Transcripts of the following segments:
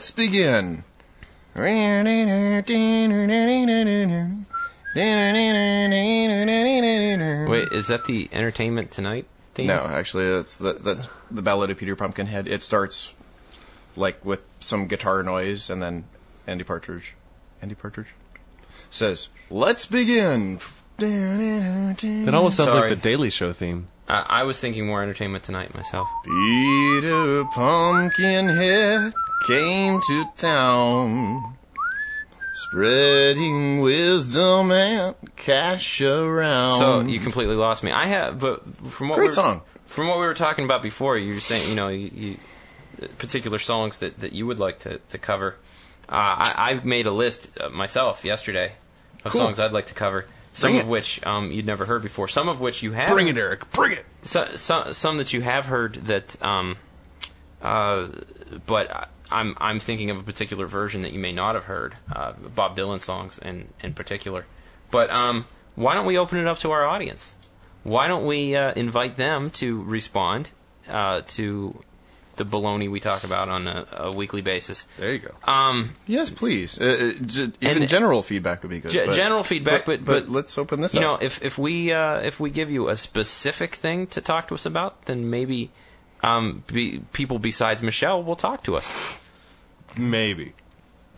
So, hi. Let's begin. Wait, is that the Entertainment Tonight theme? No, actually, that's that, that's the Ballad of Peter Pumpkinhead. It starts like with some guitar noise, and then Andy Partridge, Andy Partridge says, "Let's begin." It almost sounds Sorry. like the Daily Show theme. Uh, I was thinking more Entertainment Tonight myself. Peter Pumpkinhead came to town, spreading wisdom and cash around. So you completely lost me. I have, but from what Great we were, song. From what we were talking about before, you were saying, you know, you, you, particular songs that, that you would like to, to cover. Uh, I, I made a list uh, myself yesterday of Cool. songs I'd like to cover. Some of which um, you'd never heard before. Some of which you have. Bring it, Eric. Bring it. So, so, some that you have heard that, um, uh, but I- I'm I'm thinking of a particular version that you may not have heard, uh, Bob Dylan songs in in particular. But um, why don't we open it up to our audience? Why don't we uh, invite them to respond uh, to the baloney we talk about on a, a weekly basis? There you go. Um, Yes, please. Uh, uh, g- even And- general feedback would be good. Ge- but- general feedback, but- but- let's open this you up. know, if if we uh, if we give you a specific thing to talk to us about, then maybe um, be, people besides Michelle will talk to us. Maybe.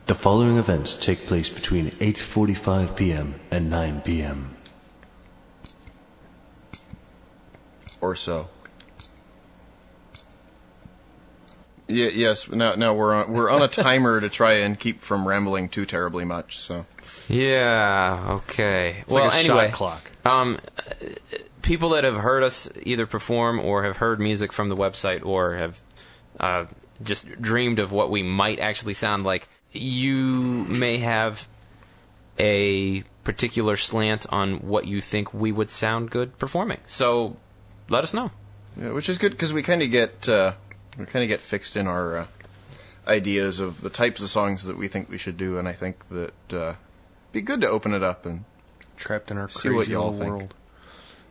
The following events take place between 8:45 p.m. and 9 p.m. or so. Yeah, yes. Now, now we're on we're on a timer to try and keep from rambling too terribly much. So Yeah. Okay. It's well, like a anyway, shot clock. um, people that have heard us either perform or have heard music from the website or have uh, just dreamed of what we might actually sound like, you may have a particular slant on what you think we would sound good performing. So let us know. yeah, which is good because we kind of get uh, we kind of get fixed in our uh, ideas of the types of songs that we think we should do, and I think that uh, it'd be good to open it up and Trapped in our See crazy what y'all little think. world.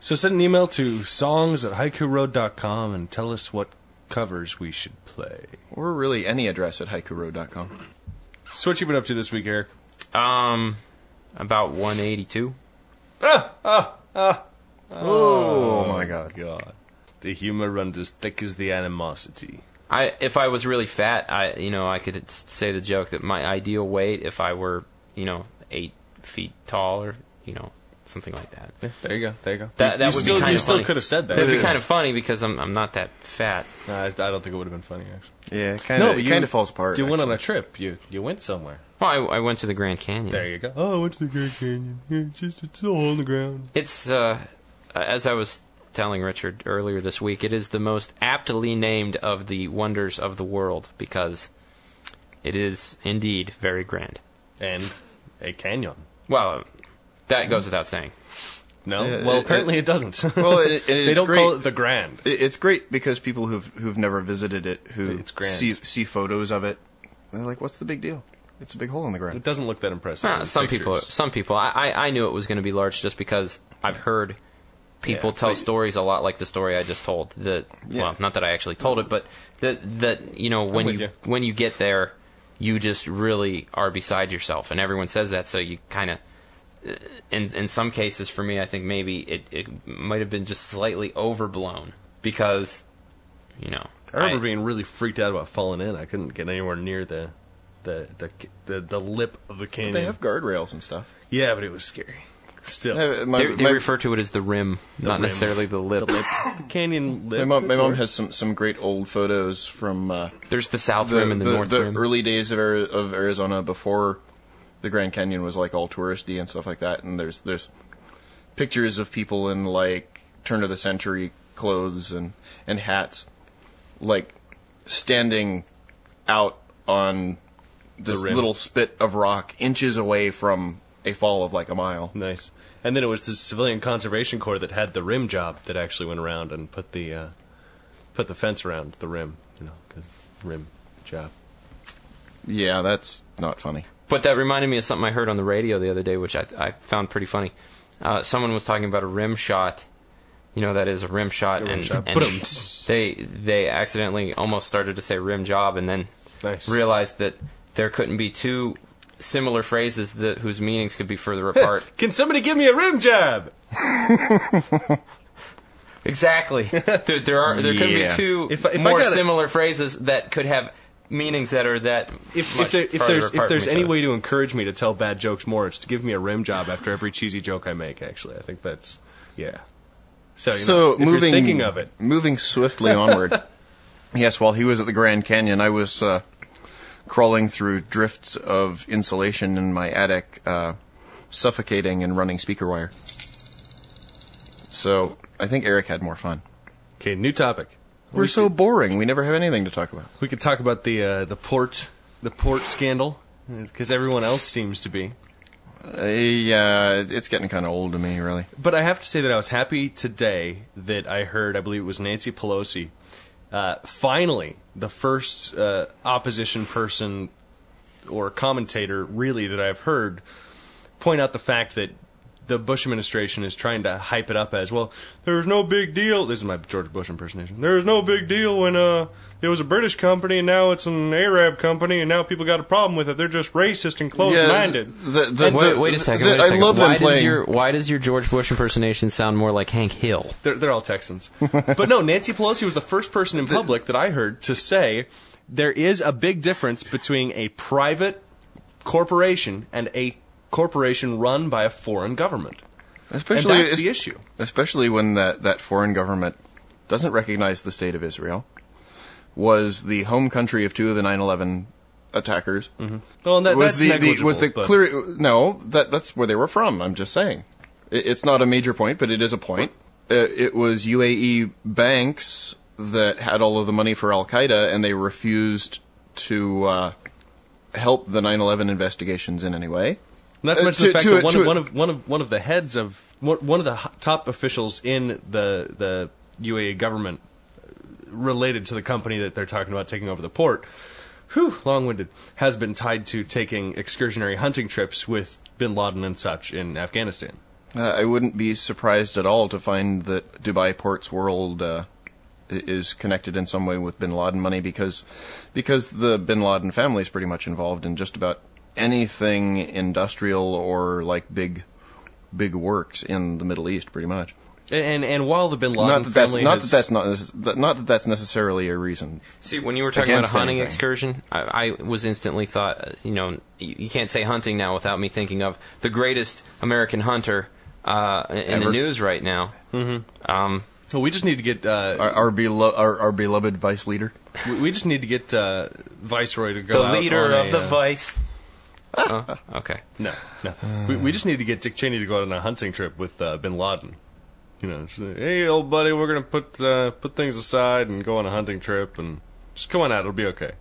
So send an email to songs at haikuroad.com and tell us what covers we should play. or really any address at haikuroad.com. So what you been up to this week, Eric? Um, about 182. Ah, ah, ah. Oh, my oh, God! God. The humor runs as thick as the animosity. I if I was really fat, I you know I could say the joke that my ideal weight if I were you know eight feet tall or you know something like that. There you go. There you go. That you, that you would still, be kind you of still funny. could have said that. It'd be kind of funny because I'm I'm not that fat. Nah, I, I don't think it would have been funny actually. Yeah, kind of. it you- kind of falls apart. You went on a trip. You you went somewhere. Well, I, I went to the Grand Canyon. There you go. Oh, I went to the Grand Canyon. Yeah, it's just it's all on the ground. It's uh, as I was telling Richard earlier this week, it is the most aptly named of the wonders of the world because it is indeed very grand. And a canyon. Well, that goes without saying. No, Uh, well uh, apparently it doesn't. Well, it, it, they it's don't great. call it the Grand. It- It's great because people who've who've never visited it, who It's grand. see see photos of it, they're like, "What's the big deal? It's a big hole in the ground. It ground." doesn't look that impressive. In some pictures. people, some people. I, I, I knew it was going to be large just because I've heard people Yeah, tell but- stories a lot like the story I just told. That Yeah. well, not that I actually told it, but that that you know when with you, you. when you get there, you just really are beside yourself, and everyone says that, so you kind of. In in some cases, for me, I think maybe it, it might have been just slightly overblown because, you know, I remember being really freaked out about falling in. I couldn't get anywhere near the the the the, the lip of the canyon. They have guardrails and stuff. yeah, but it was scary. Still, My, they, they my- refer to it as the rim, not rim. necessarily the lip. the canyon lip. my mom, my mom has some, some great old photos from uh, There's the south the, rim and the, the, north the rim. early days of, Ari- of Arizona before the Grand Canyon was like all touristy and stuff like that. And there's there's pictures of people in like turn of the century clothes and, and hats, like standing out on this little spit of rock inches away from a fall of like a mile. Nice. And then it was the Civilian Conservation Corps that had the rim job that actually went around and put the uh, put the fence around the rim. You know, rim job. Yeah, that's not funny. But that reminded me of something I heard on the radio the other day, which I, I found pretty funny. Uh, someone was talking about a rim shot You know that is a rim shot, A rim and, shot. and they they accidentally almost started to say rim job, and then Nice. realized that there couldn't be two similar phrases that whose meanings could be further apart. Can somebody give me a rim job? exactly. There, there are there could be two If if more gotta- similar phrases that could have meanings that are that If, much if, there, if there's apart if there's any other. way to encourage me to tell bad jokes more, it's to give me a rim job after every cheesy joke I make. Actually, I think that's yeah. So, you So know, moving, thinking of it, moving swiftly onward. yes, while he was at the Grand Canyon, I was uh, crawling through drifts of insulation in my attic, uh, suffocating and running speaker wire. So I think Eric had more fun. okay, new topic. We're so boring. We never have anything to talk about. We could talk about the uh, the port the port scandal because everyone else seems to be. Uh, yeah, it's getting kind of old to me, really. But I have to say that I was happy today that I heard, I believe it was Nancy Pelosi, uh, finally, the first uh, opposition person or commentator, really, that I've heard point out the fact that the Bush administration is trying to hype it up as well. There was no big deal. This is my George Bush impersonation. There was no big deal when uh, it was a British company and now it's an Arab company and now people got a problem with it. They're just racist and closed-minded. the, the, Wait, wait a second. the- wait a I second. love them why does playing. your why does your George Bush impersonation sound more like Hank Hill? They're, they're all Texans. but no, Nancy Pelosi was the first person in public that I heard to say there is a big difference between a private corporation and a corporation run by a foreign government. especially and that's the issue. especially when that, that foreign government doesn't recognize the state of Israel, was the home country of two of the 9/11 attackers. Well, and that, was that's the, the was the but- clear? No, that that's where they were from. I'm just saying, it, it's not a major point, but it is a point. Uh, it was UAE banks that had all of the money for Al Qaeda, and they refused to uh, help the 9/11 investigations in any way. Not to Uh, to- the fact to that one, to of, one of one of one of the heads of one one of the top officials in the the UAE government related to the company that they're talking about taking over the port. Whew, long-winded. Has been tied to taking excursionary hunting trips with Bin Laden and such in Afghanistan. Uh, I wouldn't be surprised at all to find that Dubai Ports World uh, is connected in some way with Bin Laden money because because the Bin Laden family is pretty much involved in just about anything industrial or like big big works in the Middle East, pretty much. And and, and while the Bin Laden Not that that's family not has, that that's not that- not that that's necessarily a reason. See, when you were talking about a hunting anything. excursion, I, I was instantly thought, uh, you know, you, you can't say hunting now without me thinking of the greatest American hunter uh, in the news right now. Mm-hmm. Um, Well, we just need to get uh, Our our, belo- our, our beloved vice leader. we- we just need to get uh, Viceroy to go the out leader on of a, the uh, Vice. Oh, okay. No, no. we, we just need to get Dick Cheney to go out on a hunting trip with uh, Bin Laden. You know, just hey, old buddy, we're gonna put uh, put things aside and go on a hunting trip, and just come on out. It'll be okay.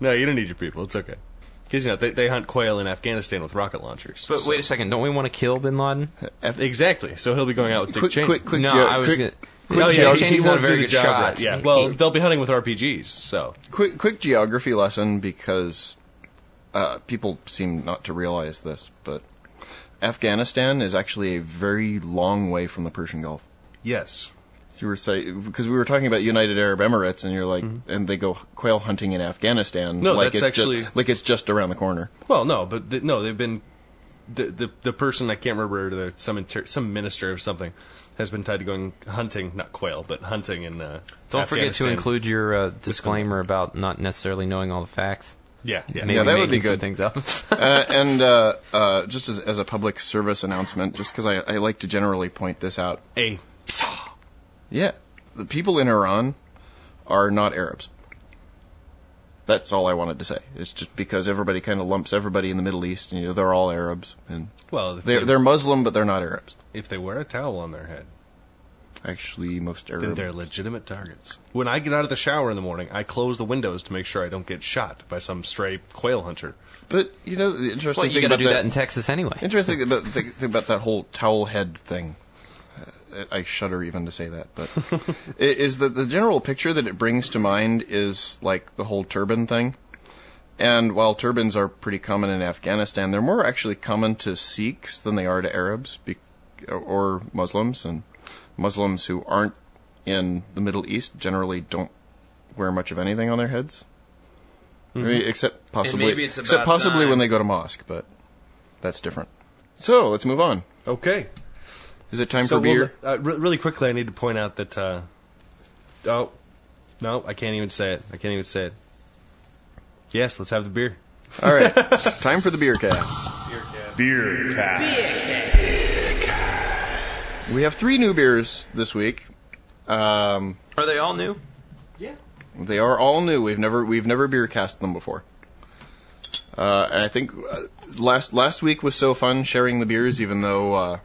No, you don't need your people. It's okay. Because you know they, they hunt quail in Afghanistan with rocket launchers. But wait a second, don't we want to kill Bin Laden? exactly. So he'll be going out with Dick Quick, Cheney. quick, quick, no, geo- I was. quick, Gonna, Oh, Dick yeah, he- Cheney's he not a very good shot. right. Yeah. Well, they'll be hunting with RPGs. So quick quick geography lesson because uh, people seem not to realize this, but Afghanistan is actually a very long way from the Persian Gulf. yes, You were saying because we were talking about United Arab Emirates, and you're like, and they go quail hunting in Afghanistan. Mm-hmm. No, like that's it's actually- just, like it's just around the corner. Well, no, but th no, they've been the, the the person I can't remember the some inter, some minister or something has been tied to going hunting, not quail, but hunting in. Uh, Don't forget to include your uh, disclaimer about not necessarily knowing all the facts. Yeah, yeah. Maybe Yeah, that would be good. things up. uh, and uh, uh, just as, as a public service announcement, just because I, I like to generally point this out, A Yeah, the people in Iran are not Arabs. That's all I wanted to say. It's just because everybody kind of lumps everybody in the Middle East, and you know they're all Arabs, and well, they're they, they're Muslim, but they're not Arabs. if they wear a towel on their head, Actually, most then Arab. they're legitimate targets. When I get out of the shower in the morning, I close the windows to make sure I don't get shot by some stray quail hunter. But you know the interesting well, you thing got to about do that, that in Texas anyway. interesting about, thing, thing about that whole towel head thing. Uh, I shudder even to say that, but i- is that the general picture that it brings to mind is like the whole turban thing. And while turbans are pretty common in Afghanistan, they're more actually common to Sikhs than they are to Arabs be- or Muslims. And Muslims who aren't in the Middle East generally don't wear much of anything on their heads. I mean, except possibly, maybe it's except possibly time. when they go to mosque, but that's different. So let's move on. Okay. Is it time So for beer? we'll- uh, re- really quickly, I need to point out that. Uh, oh, no, I can't even say it. I can't even say it. Yes, let's have the beer. All right, time for the beer cast beer cast. Beer cast. We have three new beers this week. Um, Are they all new? Yeah. They are all new. We've never we've never beer cast them before. Uh, and I think uh, last last week was so fun sharing the beers, even though uh,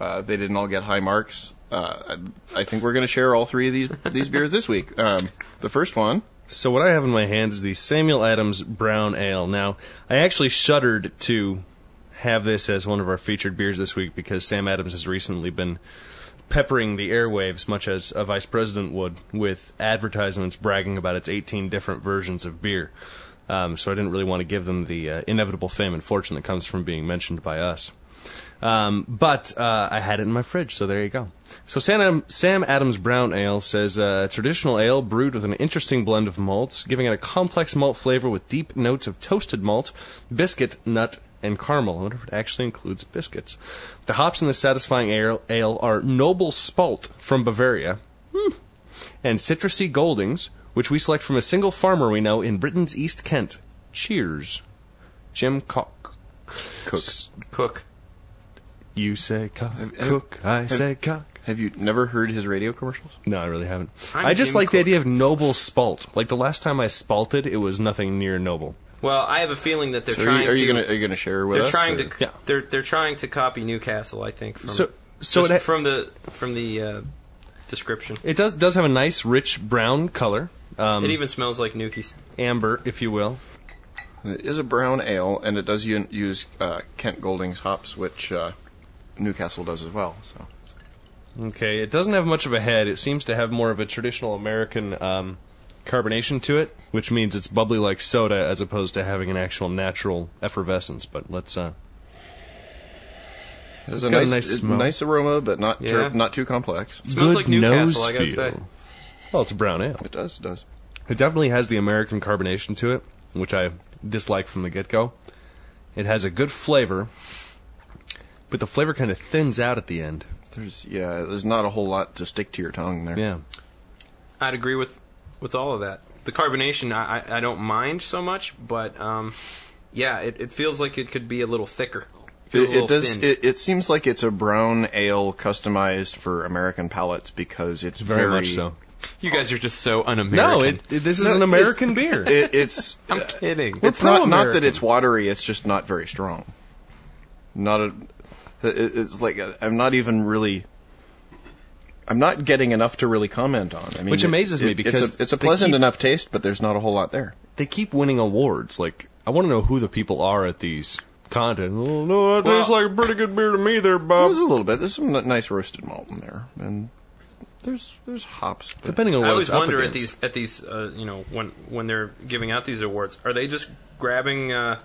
uh, they didn't all get high marks. Uh, I, I think we're going to share all three of these these beers this week. Um, the first one, So what I have in my hand is the Samuel Adams Brown Ale. Now, I actually shuddered to have this as one of our featured beers this week because Sam Adams has recently been peppering the airwaves, much as a vice president would, with advertisements bragging about its 18 different versions of beer. Um, so I didn't really want to give them the uh, inevitable fame and fortune that comes from being mentioned by us. Um, but uh, I had it in my fridge, so there you go. So Sam, Adam, Sam Adams Brown Ale says uh, traditional ale brewed with an interesting blend of malts, giving it a complex malt flavor with deep notes of toasted malt, biscuit, nut, and caramel. I wonder if it actually includes biscuits. The hops in this satisfying ale, ale are Noble Spalt from Bavaria, hmm, and Citrusy Goldings, which we select from a single farmer we know in Britain's East Kent. Cheers, Jim Cock. Cook. Cook. You say cock, have- cook, I say cock. Have you never heard his radio commercials? No, I really haven't. I'm I just Jim like the idea of noble spalt. Like the last time I spalted, it was nothing near noble. Well, I have a feeling that they're So trying are you to. gonna gonna share with they're us? trying or- to. Yeah. They're they're trying to copy Newcastle. I think from So- so just ha- from the from the uh, description. It does does have a nice, rich brown color, um, it even smells like Nukies. amber, if you will. It is a brown ale, and it does u- use uh, Kent Goldings hops, which uh, Newcastle does as well. So Okay, it doesn't have much of a head. It seems to have more of a traditional American um, carbonation to it, which means it's bubbly like soda as opposed to having an actual natural effervescence. But let's. Uh, it has It's a got a nice, nice nice aroma, but not ter- Yeah. not too complex. It smells good like Newcastle. I gotta feel. say. Well, it's a brown ale. It does, it does. It definitely has the American carbonation to it, which I dislike from the get go. It has a good flavor, but the flavor kind of thins out at the end. There's yeah, there's not a whole lot to stick to your tongue there. Yeah. I'd agree with with all of that. The carbonation, I, I, I don't mind so much, but um, yeah, it, it feels like it could be a little thicker. It, it does. It, it seems like it's a brown ale customized for American palates because it's Very, very, much so. you guys are just so un-American. No, it, it- this is No, an it- American beer. It, it's I'm kidding. it's not not that it's watery. It's just not very strong. Not a. it- It's like uh, I'm not even really. I'm not getting enough to really comment on. I mean, Which it- amazes me because it's a, it's a pleasant keep- enough taste, but there's not a whole lot there. they keep winning awards. Like, I want to know who the people are at these content. Oh, no, that tastes Well- like a pretty good beer to me there, Bob. There's a little bit. There's some nice roasted malt in there, and there's there's hops. but- Depending on what I always it's up wonder at these at these uh, you know when when they're giving out these awards, are they just grabbing uh,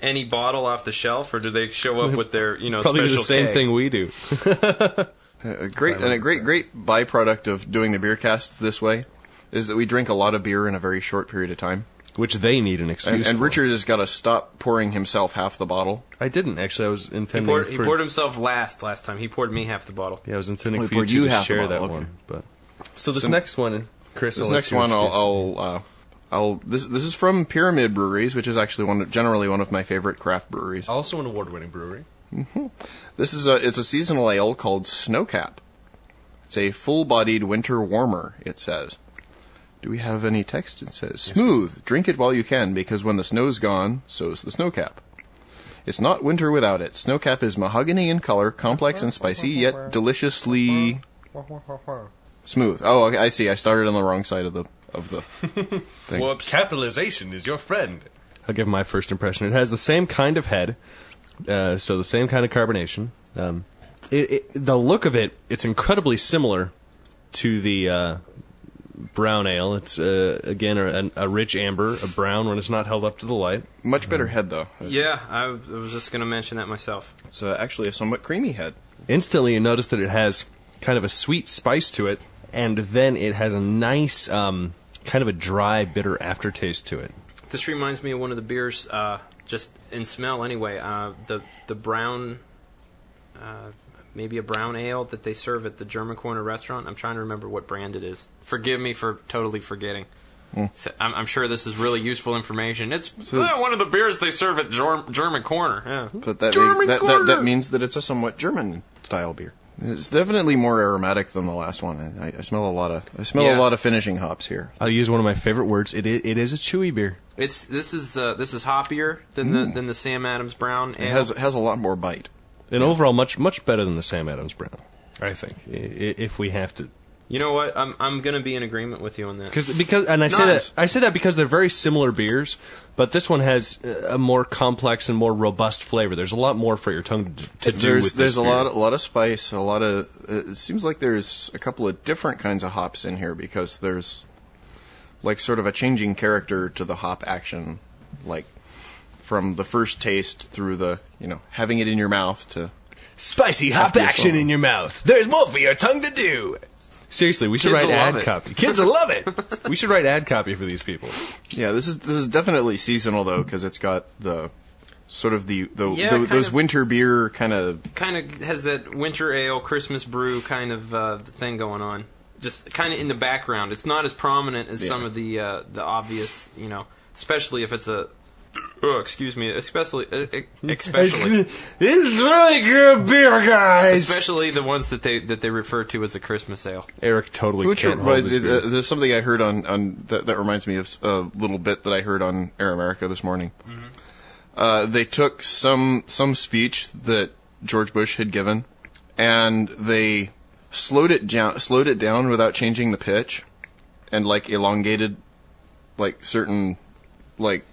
any bottle off the shelf, or do they show up with their you know Probably special the same keg? thing we do. A great and a great great byproduct of doing the beer casts this way is that we drink a lot of beer in a very short period of time. Which they need an excuse And, and for. Richard has got to stop pouring himself half the bottle. I didn't actually. I was He intending. poured, he poured himself last last time. He poured me half the bottle. Yeah, I was intending he for you poured you to half the share that okay. one. But so this So- next one, Chris. This I'll next one, I'll. I'll, uh, I'll this this is from Pyramid Breweries, which is actually one of, generally one of my favorite craft breweries. also an award-winning brewery. Mm-hmm. This is a it's a seasonal ale called Snowcap. It's a full-bodied winter warmer. It says. Do we have any text? It says smooth. Drink it while you can, because when the snow's gone, so's the snowcap. It's not winter without it. Snowcap is mahogany in color, complex and spicy, yet deliciously smooth. Oh, okay, I see. I started on the wrong side of the of the thing. Whoops. Capitalization is your friend. I'll give my first impression. It has the same kind of head, uh, so the same kind of carbonation. Um, it, it, the look of it, it's incredibly similar to the uh, brown ale. It's uh, again a, a rich amber, a brown when it's not held up to the light. Much better head though. Yeah, I, I was just going to mention that myself. It's uh, actually a somewhat creamy head. Instantly, you notice that it has kind of a sweet spice to it, and then it has a nice, um, kind of a dry, bitter aftertaste to it. This reminds me of one of the beers, uh, just in smell anyway. Uh, the the brown, uh, maybe a brown ale that they serve at the German Corner restaurant. I'm trying to remember what brand it is. Forgive me for totally forgetting. So I'm, I'm sure this is really useful information. It's uh, one of the beers they serve at Germ- German Corner. Yeah. But that, German that, that Corner. that means that it's a somewhat German style beer. It's definitely more aromatic than the last one. I, I smell a lot of I smell Yeah. a lot of finishing hops here. I'll use one of my favorite words. It i- it is a chewy beer. It's this is uh, this is hoppier than the than the Sam Adams Brown ale. It has it has a lot more bite. And overall, much much better than the Sam Adams Brown. I think, i- i- if we have to, you know what? I'm I'm gonna be in agreement with you on that. because because and I say Nice. that I say that because they're very similar beers, but this one has uh, a more complex and more robust flavor. There's a lot more for your tongue to, to do There's with there's this a beer. lot a lot of spice, a lot of. It seems like there's a couple of different kinds of hops in here because there's like sort of a changing character to the hop action, like from the first taste through the you know having it in your mouth to spicy hop action one. in your mouth. There's more for your tongue to do. Seriously, we should Kids write will ad love it. copy. Kids will love it. we should write ad copy for these people. Yeah, this is this is definitely seasonal though because it's got the sort of the, the, Yeah, the kind those of- winter beer kind of kind of has that winter ale, Christmas brew kind of uh, thing going on. Just kind of in the background. It's not as prominent as Yeah. some of the uh, the obvious, you know, especially if it's a. Oh, excuse me. Especially, uh, especially, this is really good beer, guys. especially the ones that they that they refer to as a Christmas ale. Eric totally Which can't reminds- hold this beer. uh, there's something I heard on, on that, that reminds me of a little bit that I heard on Air America this morning. Uh, they took some some speech that George Bush had given, and they slowed it down slowed it down without changing the pitch, and like elongated, like certain, like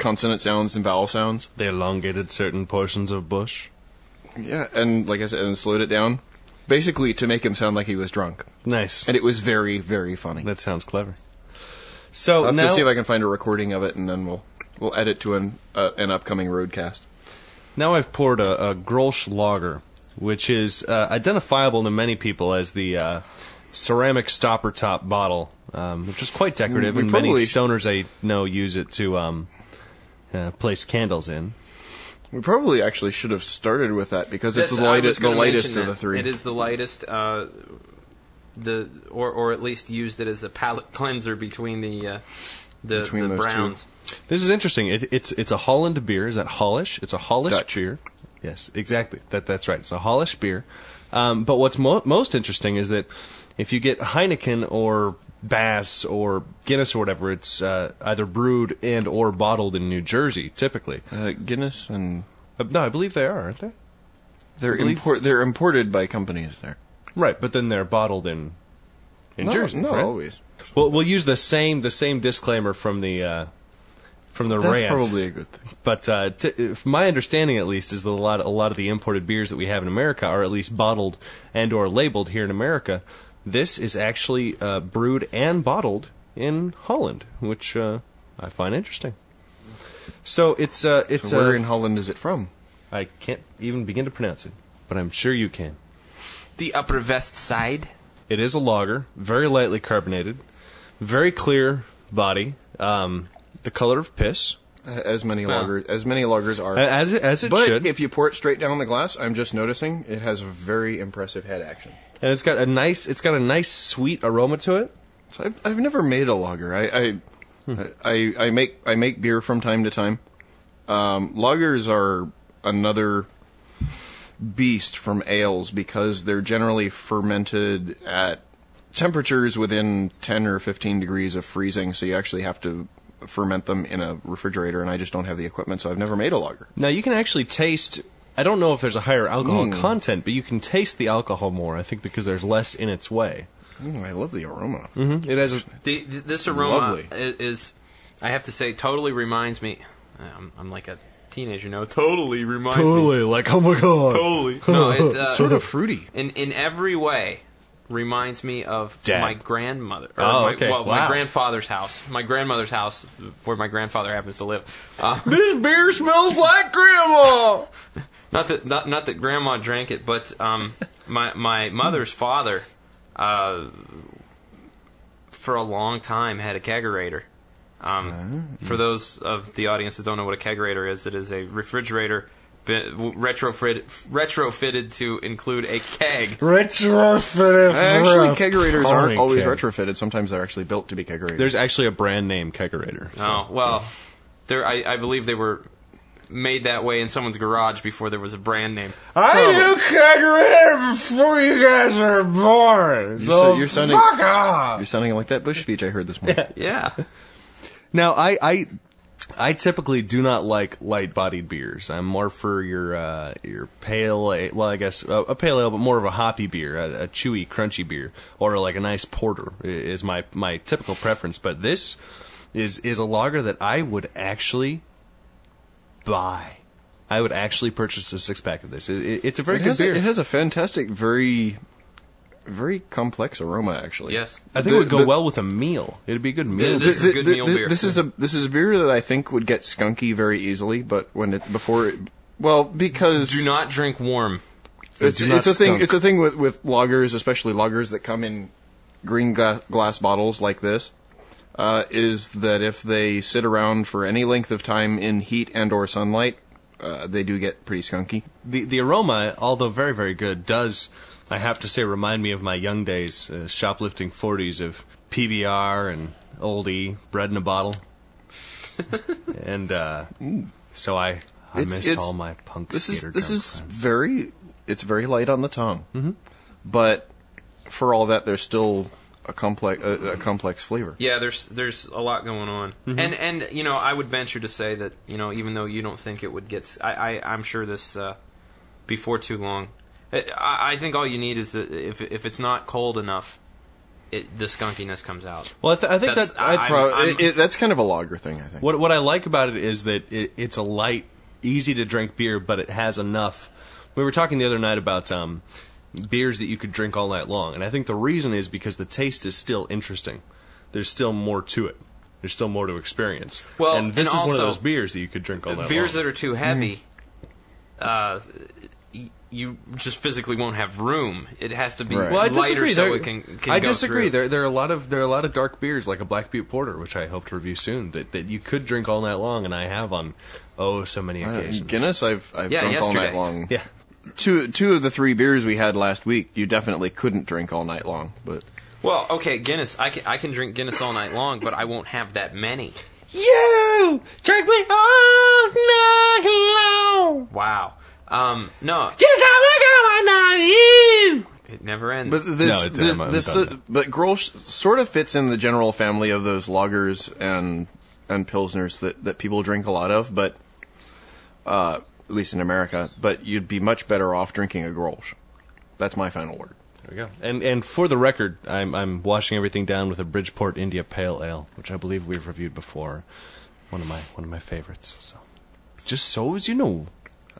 consonant sounds and vowel sounds. They elongated certain portions of Bush. Yeah, and like I said, and slowed it down, basically to make him sound like he was drunk, Nice. and it was very very funny. That sounds clever. So I'll have now, to see if I can find a recording of it, and then we'll we'll edit to an uh, an upcoming roadcast. now I've poured a, a Grolsch Lager, which is uh, identifiable to many people as the uh, ceramic stopper top bottle, um, which is quite decorative, We and many stoners I know use it to um, uh, place candles in. We probably actually should have started with that because it's Yes, the I was lightest the gonna lightest mention of the that. three. It is the lightest. Uh, the or or at least used it as a palate cleanser between the uh, the, Between the those two. browns. This is interesting. It, it's it's a Holland beer. Is that Hollish? It's a Hollish Dutch. beer. Yes, exactly. That that's right. It's a Hollish beer. Um, but what's mo- most interesting is that if you get Heineken or Bass or Guinness or whatever, it's uh, either brewed and or bottled in New Jersey. Typically, uh, Guinness and uh, no, I believe they are, aren't they? they're believe- import they're imported by companies there. Right, but then they're bottled in in Jersey. not right? always. We'll we'll use the same the same disclaimer from the uh, from the That's rant. probably a good thing. But uh, t- if my understanding, at least, is that a lot a lot of the imported beers that we have in America are at least bottled and or labeled here in America. This is actually uh, brewed and bottled in Holland, which uh, I find interesting. So it's uh, it's So where uh, in Holland is it from? I can't even begin to pronounce it, but I'm sure you can. The Upper West Side. It is a lager, very lightly carbonated, very clear body, um, the color of piss, As many Well. lagers as many lagers are. as it, as it but should. if you pour it straight down the glass, I'm just noticing it has a very impressive head action. And it's got a nice it's got a nice sweet aroma to it. So I've, I've never made a lager. I I, I I make I make beer from time to time. Um, lagers are another beast from ales because they're generally fermented at temperatures within 10 or 15 degrees of freezing. So you actually have to ferment them in a refrigerator, and I just don't have the equipment, so I've never made a lager. Now you can actually taste. I don't know if there's a higher alcohol content, but you can taste the alcohol more. I think because there's less in its way. Mm, I love the aroma. It has a The, th this aroma Lovely. is, I have to say, totally reminds me. I'm, I'm like a teenager, no, totally reminds me. Totally, like oh my god. Totally. No, it, uh, Sort of fruity. in in every way reminds me of Dad. my grandmother or Oh, my, okay. well, my grandfather's house my grandmother's house where my grandfather happens to live uh, This beer smells like grandma. not that not, not that grandma drank it but um, my my mother's father, uh, for a long time had a kegerator. Um, For those of the audience that don't know what a kegerator is, it is a refrigerator bi- retrofit, retrofitted to include a keg. Retrofitted. Actually, kegerators aren't always keg. retrofitted. Sometimes they're actually built to be kegerators. There's actually a brand name kegerator. so- Oh well, there I, I believe they were made that way in someone's garage before there was a brand name. I knew kegerator before you guys were born. You so you're sounding- fuck off. You're sounding like that Bush speech I heard this morning. Yeah. Now, I, I, I typically do not like light-bodied beers. I'm more for your uh, your pale, ale, well, I guess uh, a pale ale, but more of a hoppy beer, a, a chewy, crunchy beer, or like a nice porter is my my typical preference. But this is is a lager that I would actually buy. I would actually purchase a six pack of this. It, it- it's a very It good has, beer. a, it has a fantastic, very, very complex aroma. Actually, Yes. I think the- it would go the- well with a meal. It'd be a good meal. The- this is good meal beer. This is a this is a beer that I think would get skunky very easily, but when it before it, well because Do not drink warm. it's it's a thing it's a thing with with lagers, especially lagers that come in green gla- glass bottles like this. Uh, is that if they sit around for any length of time in heat and or sunlight, uh, they do get pretty skunky. the the aroma, although very very good, does I have to say remind me of my young days, uh, shoplifting forties of PBR and Old E, bread in a bottle, and uh, so I I It's- miss it's- all my punk This is skater this drunk is friends. very it's very light on the tongue, mm-hmm. but for all that, there's still a complex a, a complex flavor. Yeah, there's there's a lot going on, Mm-hmm. and and you know I would venture to say that you know even though you don't think it would get, I, I am sure this uh, before too long. I, I think all you need is that if if it's not cold enough, it, the skunkiness comes out. Well, I, th- I think That's- that I, I- Pro- I'm- it, it, that's kind of a lager thing, I think. What what I like about it is that it, it's a light, easy to drink beer, but it has enough. We were talking the other night about um, beers that you could drink all night long, and I think the reason is because the taste is still interesting. There's still more to it. There's still more to experience. Well, and this and is one of those beers that you could drink all night long. beers long. that are too heavy, uh, you just physically won't have room. It has to be Right. well, I lighter disagree. so There- it can. can I go disagree. through. There, there are a lot of there are a lot of dark beers like a Black Butte Porter, which I hope to review soon. That that you could drink all night long, and I have on oh so many Uh, occasions. Guinness, I've I've Yeah, drunk all night long. Yeah. Two two of the three beers we had last week, you definitely couldn't drink all night long. But Well, okay, Guinness. I can I can drink Guinness all night long, but I won't have that many. You drink me all night long. Wow. Um, no, You got me going on you. it never ends. but this No, it's- this, I'm- I'm this uh, but Grolsch sort of fits in the general family of those lagers and and pilsners that that people drink a lot of, but uh, at least in America. But you'd be much better off drinking a Grolsch. That's my final word. There we go. And and for the record, I'm I'm washing everything down with a Bridgeport India Pale Ale, which I believe we've reviewed before. One of my one of my favorites. So, just so as you know,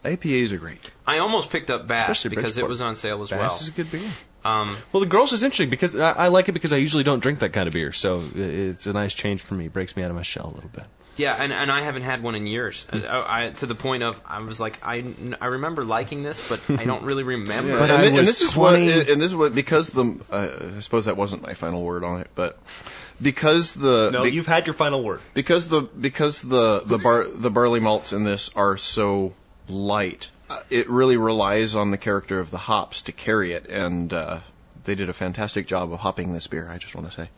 IPAs are great. I almost picked up Bass Especially because it was on sale as well. Bass is a good beer. well. Um, Well, the Grolsch is interesting because I, I like it because I usually don't drink that kind of beer, so it's a nice change for me. It breaks me out of my shell a little bit. Yeah, and, and I haven't had one in years. I, I, to the point of I was like, I, I remember liking this, but I don't really remember. But and, I thi- and was this is 20 what and this is what because the uh, I suppose that wasn't my final word on it, but because the no, be- you've had your final word. because the because the the bar the barley malts in this are so light, uh, it really relies on the character of the hops to carry it, and uh, they did a fantastic job of hopping this beer. I just want to say.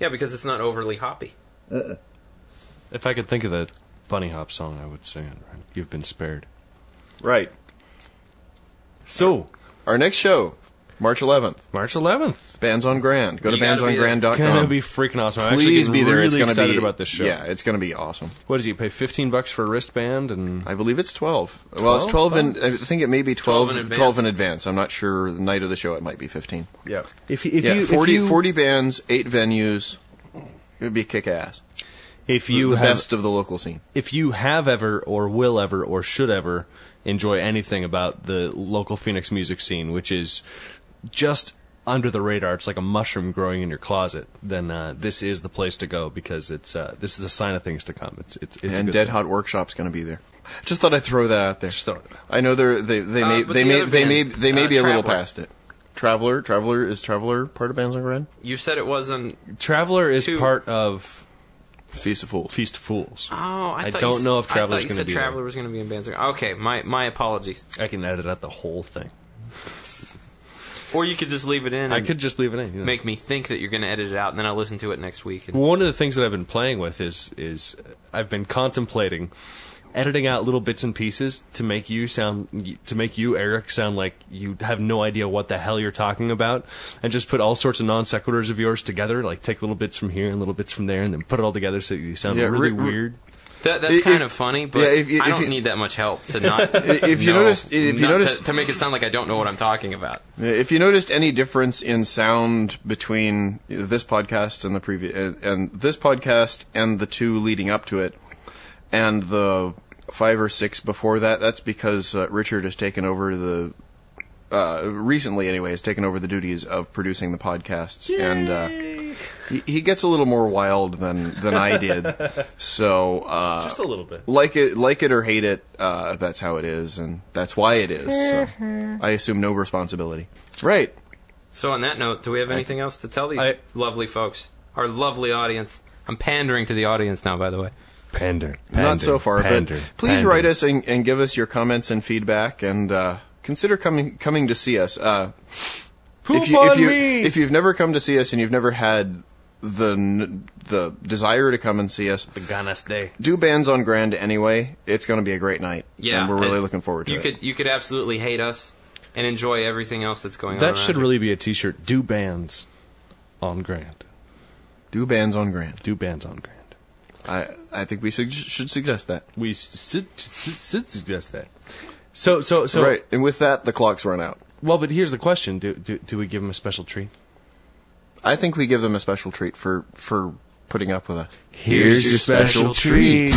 yeah, because it's not overly hoppy. If I could think of the bunny hop song, I would sing it. Right? You've been spared. Right. So Our next show, March 11th, March 11th, Bands on Grand. Go to You gotta be there. gonna be freaking awesome. I'm actually Please be there. Really it's gonna excited be about this show. Yeah, it's gonna be awesome. What does he pay? 15 bucks for a wristband and I believe it's 12. Well, it's 12 and I think it may be 12, 12 in 12 in advance. advance. I'm not sure the night of the show it might be 15. yeah. If you, if yeah, you 40, if you, 40 bands, 8 venues. It would be kick ass. If You you the have best of the local scene. if you have ever or will ever or should ever enjoy anything about the local Phoenix music scene, which is just under the radar, it's like a mushroom growing in your closet. Then uh, this is the place to go because it's uh, this is a sign of things to come. It's it's, it's a and good Dead thing. Hot Workshop's going to be there. Just thought I'd throw that out there. Just throw it. I know they're they they Uh, may but they the may other they may they may uh, be a little past it. Traveler, Traveler is Traveler part of Bands on Grand? You said it wasn't. Traveler is Two- part of Feast of Fools. Feast of Fools. Oh, I, I thought don't you, know if I Traveler's thought you gonna said be there. Traveler was going to be in Bands. Okay, my my apologies. I can edit out the whole thing. Or you could just leave it in. I and could just leave it in. yeah. make me think that you're going to edit it out, and then I'll listen to it next week. And, One of the things that I've been playing with is is I've been contemplating editing out little bits and pieces to make you sound to make you Eric sound like you have no idea what the hell you're talking about and just put all sorts of non sequiturs of yours together like take little bits from here and little bits from there and then put it all together so you sound Yeah, really re- re- weird. that, that's If- kind of funny, but yeah, if you- I don't you- need that much help to not. If you know- notice- if you not notice- to, to make it sound like I don't know what I'm talking about. If you noticed any difference in sound between this podcast and the previous and, and this podcast and the two leading up to it and the five or six before that, that's because uh, Richard has taken over the uh, recently anyway has taken over the duties of producing the podcasts and uh, he, he gets a little more wild than than I did. So uh, Just a little bit. like it like it or hate it, uh, that's how it is, and that's why it is. So I assume no responsibility. Right. So on that note, do we have anything else to tell these I- lovely folks, our lovely audience? I'm pandering to the audience now, by the way. Pander. Not so far, pander, but please pander. write us and, and give us your comments and feedback, and uh, consider coming coming to see us. Uh, Poop if you if on you me! if you've never come to see us and you've never had the the desire to come and see us, the ganas de. do bands on Grand anyway. It's going to be a great night. Yeah, and we're really and looking forward to you it. could you could absolutely hate us and enjoy everything else that's going on. That around should you. really be a T-shirt. Do bands on Grand. do bands on Grand. Do bands on Grand. I I think we should should suggest that. We should, should, should suggest that. So so so right, and with that, the clock's run out. Well, but here's the question: Do do, do we give them a special treat? I think we give them a special treat for for putting up with us. Here's your special treat.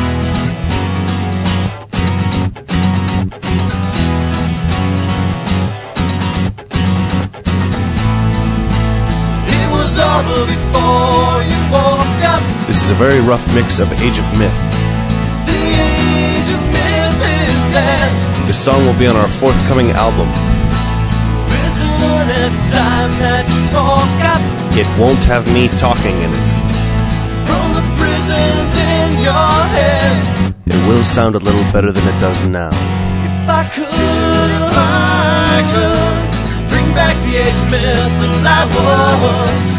It was over before a very rough mix of Age of Myth. The age of myth. This song will be on our forthcoming album. It won't have me talking in it. the in. It will sound a little better than it does now. If I could, if I could bring back the age of myth, then I would.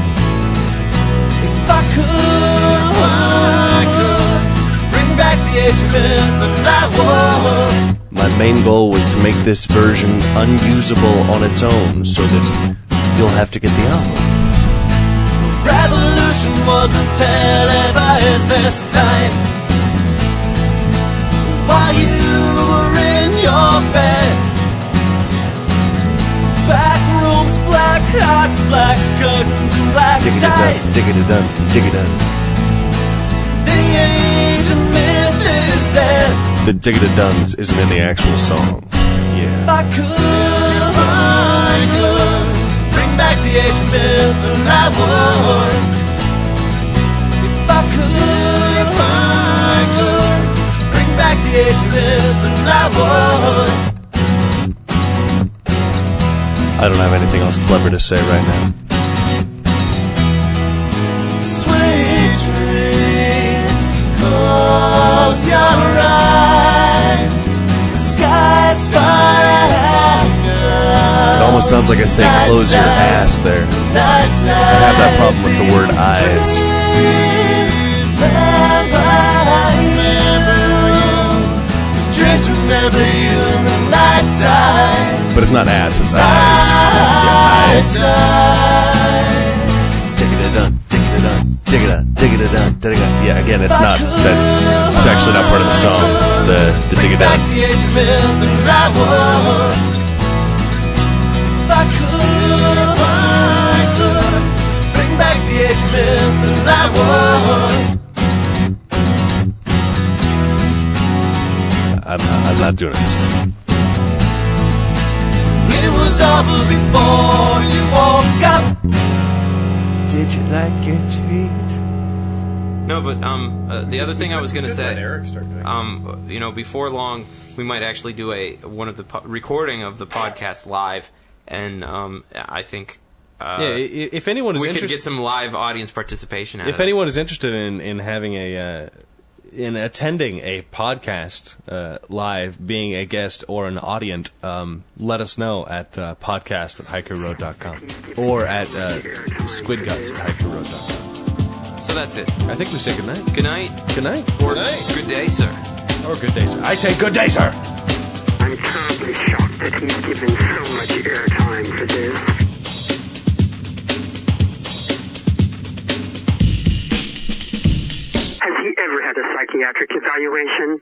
If I could, I could bring back the age of myth, then I would. My main goal was to make this version unusable on its own so that you'll have to get the album. Revolution wasn't televised this time. While you were in your bed, back rooms, black hearts, black curtains, and black Dig it done, ties. dig it dead. The dig it duns isn't in the actual song. Yeah. If Yeah. I could, if I could bring back the age of myth, then I would. If I could, if I could bring back the age of myth, then I would. I don't have anything else clever to say right now. Close your eyes. The sky's. It almost sounds like I say close your ass there. I have that problem with the word eyes. Dreams remember you in the night time. But it's not ass, it's eyes. Yeah, eyes. Dig it done, dig it done, dig it done, dig it done, dig it done. Yeah, again, it's not that. It's actually not part of the song. The the dig it Back the duns. age of myth and I would. If I could, if I could, bring back the age of myth and I would. I'm not, I'm not doing it this time. It was over before you woke up. Did you like your treat? No, but um, uh, the other thing I was going to say, Erik start doing it. um, you know, before long, we might actually do a one of the po- recording of the podcast live, and um, I think uh, yeah, i- if anyone is we could interested, get some live audience participation. Out if of anyone is interested in in having a uh, in attending a podcast uh, live, being a guest or an audience, um, let us know at uh, podcast at haikuroad.com or at uh, squidguts at haikuroad.com. so that's it. I think we say good night. Good night Good night. or night. good day, sir. Or good day, sir. I say good day, sir. I'm terribly shocked that he's given so much airtime for this. Has he ever had a psychiatric evaluation?